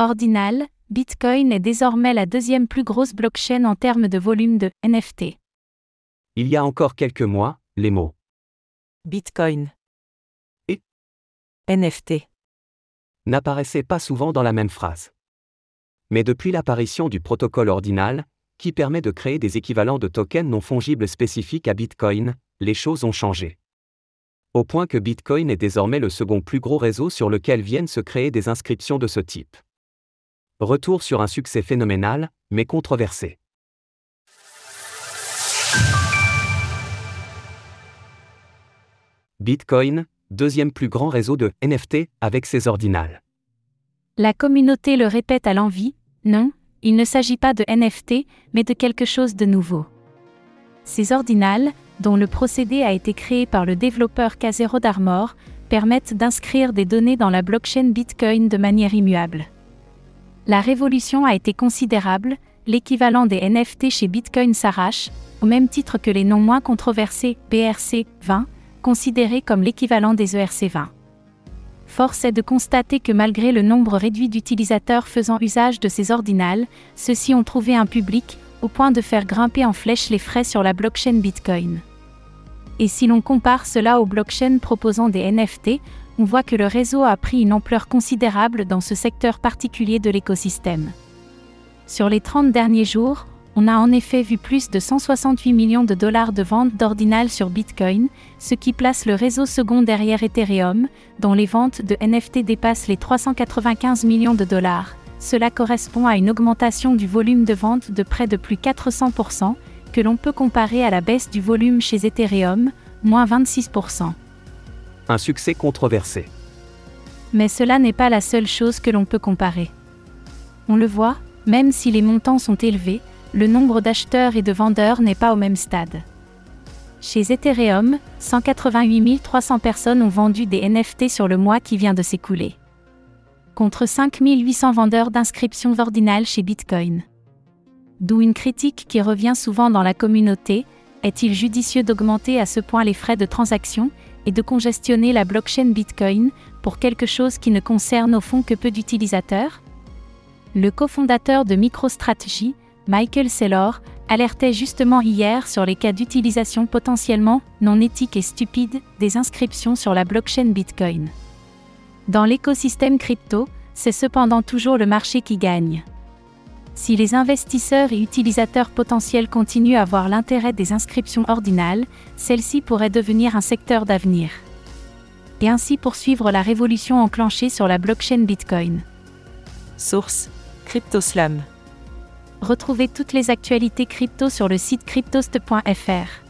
Ordinal, Bitcoin est désormais la deuxième plus grosse blockchain en termes de volume de NFT. Il y a encore quelques mois, les mots Bitcoin Et NFT n'apparaissaient pas souvent dans la même phrase. Mais depuis l'apparition du protocole ordinal, qui permet de créer des équivalents de tokens non fongibles spécifiques à Bitcoin, les choses ont changé. Au point que Bitcoin est désormais le second plus gros réseau sur lequel viennent se créer des inscriptions de ce type. Retour sur un succès phénoménal, mais controversé. Bitcoin, deuxième plus grand réseau de NFT avec ses ordinales. La communauté le répète à l'envi, non, il ne s'agit pas de NFT, mais de quelque chose de nouveau. Ces ordinales, dont le procédé a été créé par le développeur Casero d'Armor, permettent d'inscrire des données dans la blockchain Bitcoin de manière immuable. La révolution a été considérable, l'équivalent des NFT chez Bitcoin s'arrache, au même titre que les noms moins controversés BRC20, considérés comme l'équivalent des ERC20. Force est de constater que malgré le nombre réduit d'utilisateurs faisant usage de ces ordinales, ceux-ci ont trouvé un public, au point de faire grimper en flèche les frais sur la blockchain Bitcoin. Et si l'on compare cela aux blockchains proposant des NFT, on voit que le réseau a pris une ampleur considérable dans ce secteur particulier de l'écosystème. Sur les 30 derniers jours, on a en effet vu plus de 168 millions de dollars de ventes d'ordinal sur Bitcoin, ce qui place le réseau second derrière Ethereum, dont les ventes de NFT dépassent les 395 millions de dollars. Cela correspond à une augmentation du volume de vente de près de plus 400%, que l'on peut comparer à la baisse du volume chez Ethereum, moins 26%. Un succès controversé. Mais cela n'est pas la seule chose que l'on peut comparer. On le voit, même si les montants sont élevés, le nombre d'acheteurs et de vendeurs n'est pas au même stade. Chez Ethereum, 188 300 personnes ont vendu des NFT sur le mois qui vient de s'écouler. Contre 5 800 vendeurs d'inscriptions ordinales chez Bitcoin. D'où une critique qui revient souvent dans la communauté, est-il judicieux d'augmenter à ce point les frais de transaction et de congestionner la blockchain Bitcoin pour quelque chose qui ne concerne au fond que peu d'utilisateurs? Le cofondateur de MicroStrategy, Michael Saylor, alertait justement hier sur les cas d'utilisation potentiellement non éthiques et stupides des inscriptions sur la blockchain Bitcoin. Dans l'écosystème crypto, c'est cependant toujours le marché qui gagne. Si les investisseurs et utilisateurs potentiels continuent à voir l'intérêt des inscriptions ordinales, celles-ci pourraient devenir un secteur d'avenir. Et ainsi poursuivre la révolution enclenchée sur la blockchain Bitcoin. Source CryptoSlam Retrouvez toutes les actualités crypto sur le site cryptost.fr.